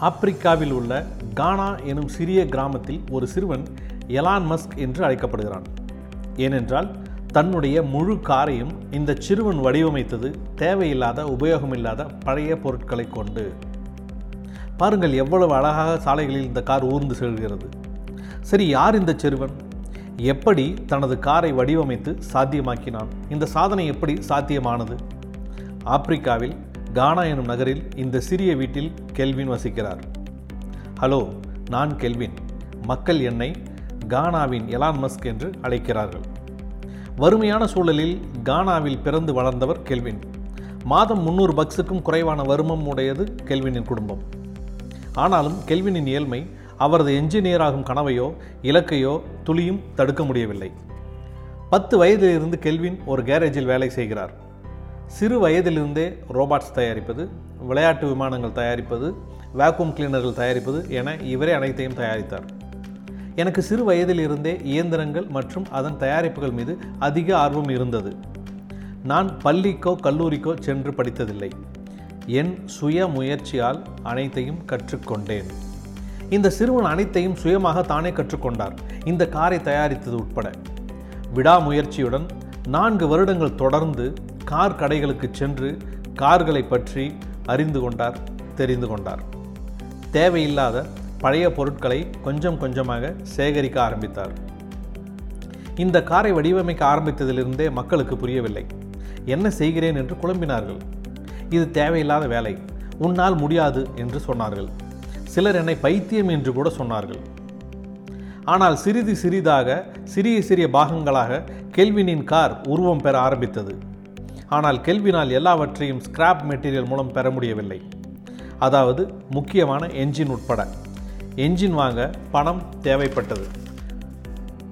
ஆப்பிரிக்காவில் உள்ள கானா எனும் சிறிய கிராமத்தில் ஒரு சிறுவன் எலான் மஸ்க் என்று அழைக்கப்படுகிறான். ஏனென்றால் தன்னுடைய முழு காரையும் இந்த சிறுவன் வடிவமைத்தது தேவையில்லாத உபயோகமில்லாத பழைய பொருட்களை கொண்டு. பாருங்கள் எவ்வளவு அழகாக சாலைகளில் இந்த கார் ஊர்ந்து செல்கிறது. சரி யார் இந்த சிறுவன்? எப்படி தனது காரை வடிவமைத்து சாத்தியமாக்கினான்? இந்த சாதனை எப்படி சாத்தியமானது? ஆப்பிரிக்காவில் கானா எனும் நகரில் இந்த சிறிய வீட்டில் கெல்வின் வசிக்கிறார். ஹலோ நான் கெல்வின். மக்கள் என்னை கானாவின் எலான் மஸ்க் என்று அழைக்கிறார்கள். வறுமையான சூழலில் கானாவில் பிறந்து வளர்ந்தவர் கெல்வின். மாதம் முந்நூறு பக்ஸுக்கும் குறைவான வருமம் உடையது கெல்வினின் குடும்பம். ஆனாலும் கெல்வினின் ஏழ்மை அவரது என்ஜினியராகும் கனவையோ இலக்கையோ துளியும் தடுக்க முடியவில்லை. பத்து வயதிலிருந்து கெல்வின் ஒரு கேரேஜில் வேலை செய்கிறார். சிறு வயதிலிருந்தே ரோபாட்ஸ் தயாரிப்பது விளையாட்டு விமானங்கள் தயாரிப்பது வேக்யூம் கிளீனர்கள் தயாரிப்பது என இவரே அனைத்தையும் தயாரித்தார். எனக்கு சிறு வயதிலிருந்தே இயந்திரங்கள் மற்றும் அதன் தயாரிப்புகள் மீது அதிக ஆர்வம் இருந்தது. நான் பள்ளிக்கோ கல்லூரிக்கோ சென்று படித்ததில்லை. என் சுய முயற்சியால் அனைத்தையும் கற்றுக்கொண்டேன். இந்த சிறுவன் அனைத்தையும் சுயமாக தானே கற்றுக்கொண்டார். இந்த காரை தயாரித்தது உட்பட. விடாமுயற்சியுடன் நான்கு வருடங்கள் தொடர்ந்து கார் கடைகளுக்கு சென்று கார்களை பற்றி அறிந்து கொண்டார் தெரிந்து கொண்டார். தேவையில்லாத பழைய பொருட்களை கொஞ்சம் கொஞ்சமாக சேகரிக்க ஆரம்பித்தார். இந்த காரை வடிவமைக்க ஆரம்பித்ததிலிருந்தே மக்களுக்கு புரியவில்லை. என்ன செய்கிறேன்? என்று குழம்பினார்கள். இது தேவையில்லாத வேலை. உன்னால் முடியாது என்று சொன்னார்கள். சிலர் என்னை பைத்தியம் என்று கூட சொன்னார்கள். ஆனால் சிறிது சிறிதாக சிறிய சிறிய பாகங்களாக கெல்வினின் கார் உருவம் பெற ஆரம்பித்தது. ஆனால் கெல்வினால் எல்லாவற்றையும் ஸ்கிராப் மெட்டீரியல் மூலம் பெற முடியவில்லை. அதாவது முக்கியமான என்ஜின் உட்பட. என்ஜின் வாங்க பணம் தேவைப்பட்டது.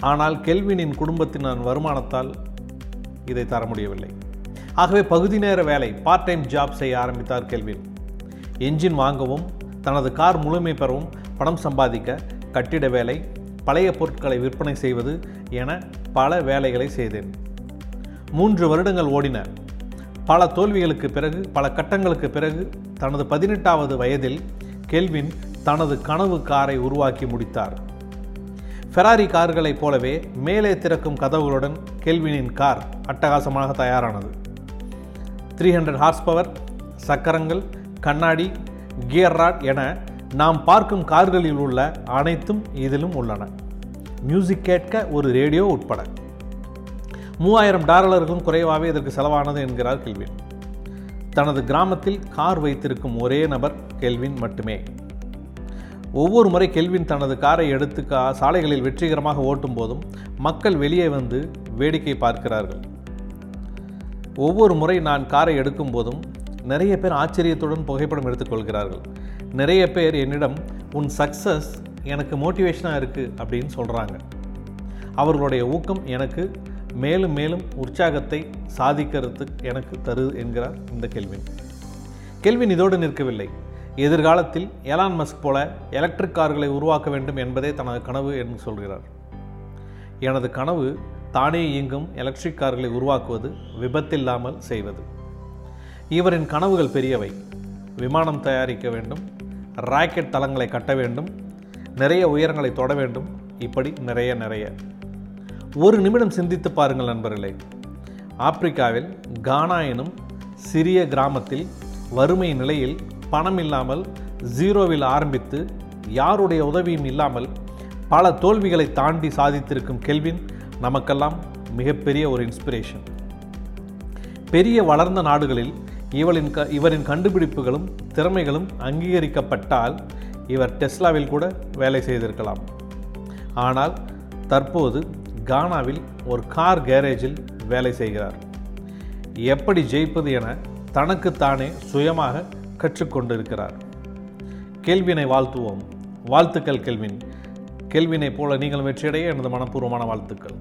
ஆனால் கெல்வினின் குடும்பத்தின் வருமானத்தால் இதை தர முடியவில்லை. ஆகவே பகுதி நேர வேலை பார்ட் டைம் ஜாப் செய்ய ஆரம்பித்தார் கெல்வின். என்ஜின் வாங்கவும் தனது கார் முழுமை பெறவும் பணம் சம்பாதிக்க கட்டிட வேலை பழைய பொருட்களை விற்பனை செய்வது என பல வேலைகளை செய்தேன். மூன்று வருடங்கள் ஓடின. பல தோல்விகளுக்கு பிறகு பல கட்டங்களுக்கு பிறகு தனது பதினெட்டாவது வயதில் கெல்வின் தனது கனவு காரை உருவாக்கி முடித்தார். ஃபெராரி கார்களைப் போலவே மேலே திறக்கும் கதவுகளுடன் கெல்வினின் கார் அட்டகாசமாக தயாரானது. த்ரீ ஹண்ட்ரட் ஹார்ஸ் பவர் சக்கரங்கள் கண்ணாடி கியர் ராட் என நாம் பார்க்கும் கார்களில் உள்ள அனைத்தும் இதிலும் உள்ளன. மியூசிக் கேட்க ஒரு ரேடியோ உட்பட. மூவாயிரம் டாலருக்கும் குறைவாகவே இதற்கு செலவானது என்கிறார் கெல்வின். தனது கிராமத்தில் கார் வைத்திருக்கும் ஒரே நபர் கெல்வின் மட்டுமே. ஒவ்வொரு முறை கெல்வின் தனது காரை எடுத்து கா சாலைகளில் வெற்றிகரமாக ஓட்டும் போதும் மக்கள் வெளியே வந்து வேடிக்கை பார்க்கிறார்கள். ஒவ்வொரு முறை நான் காரை எடுக்கும் போதும் நிறைய பேர் ஆச்சரியத்துடன் புகைப்படம் எடுத்துக்கொள்கிறார்கள் நிறைய பேர் என்னிடம் உன் சக்ஸஸ் எனக்கு மோட்டிவேஷனாக இருக்குது அப்படின்னு சொல்கிறாங்க அவர்களுடைய ஊக்கம் எனக்கு மேலும் மேலும் உற்சாகத்தை சாதிக்கிறதுக்கு எனக்கு தரு என்கிறார் இந்த கெல்வின். கெல்வின் இதோடு நிற்கவில்லை. எதிர்காலத்தில் எலான் மஸ்க் போல எலக்ட்ரிக் கார்களை உருவாக்க வேண்டும் என்பதே தனது கனவு என்று சொல்கிறார். எனது கனவு தானே இயங்கும் எலக்ட்ரிக் கார்களை உருவாக்குவது விபத்தில்லாமல் செய்வது. இவரின் கனவுகள் பெரியவை. விமானம் தயாரிக்க வேண்டும் ராக்கெட் தளங்களை கட்ட வேண்டும் நிறைய உயரங்களை தொட வேண்டும். இப்படி நிறைய நிறைய. ஒரு நிமிடம் சிந்தித்து பாருங்கள் நண்பர்களே. ஆப்பிரிக்காவில் கானா எனும் சிறிய கிராமத்தில் வறுமை நிலையில் பணம் இல்லாமல் ஜீரோவில் ஆரம்பித்து யாருடைய உதவியும் இல்லாமல் பல தோல்விகளை தாண்டி சாதித்திருக்கும் கெல்வின் நமக்கெல்லாம் மிகப்பெரிய ஒரு இன்ஸ்பிரேஷன் பெரிய வளர்ந்த நாடுகளில் இவளின் க இவரின் கண்டுபிடிப்புகளும் திறமைகளும் அங்கீகரிக்கப்பட்டால் இவர் டெஸ்லாவில் கூட வேலை செய்திருக்கலாம். ஆனால் தற்போது கானாவில் ஒரு கார் கேரேஜில் வேலை செய்கிறார். எப்படி ஜெயிப்பது என தனக்குத்தானே சுயமாக கற்றுக்கொண்டிருக்கிறார். கேள்வினை வாழ்த்துவோம். வாழ்த்துக்கள் கெல்வின். கெல்வினை போல நீங்கள் வெற்றியடைய எனது மனப்பூர்வமான வாழ்த்துக்கள்.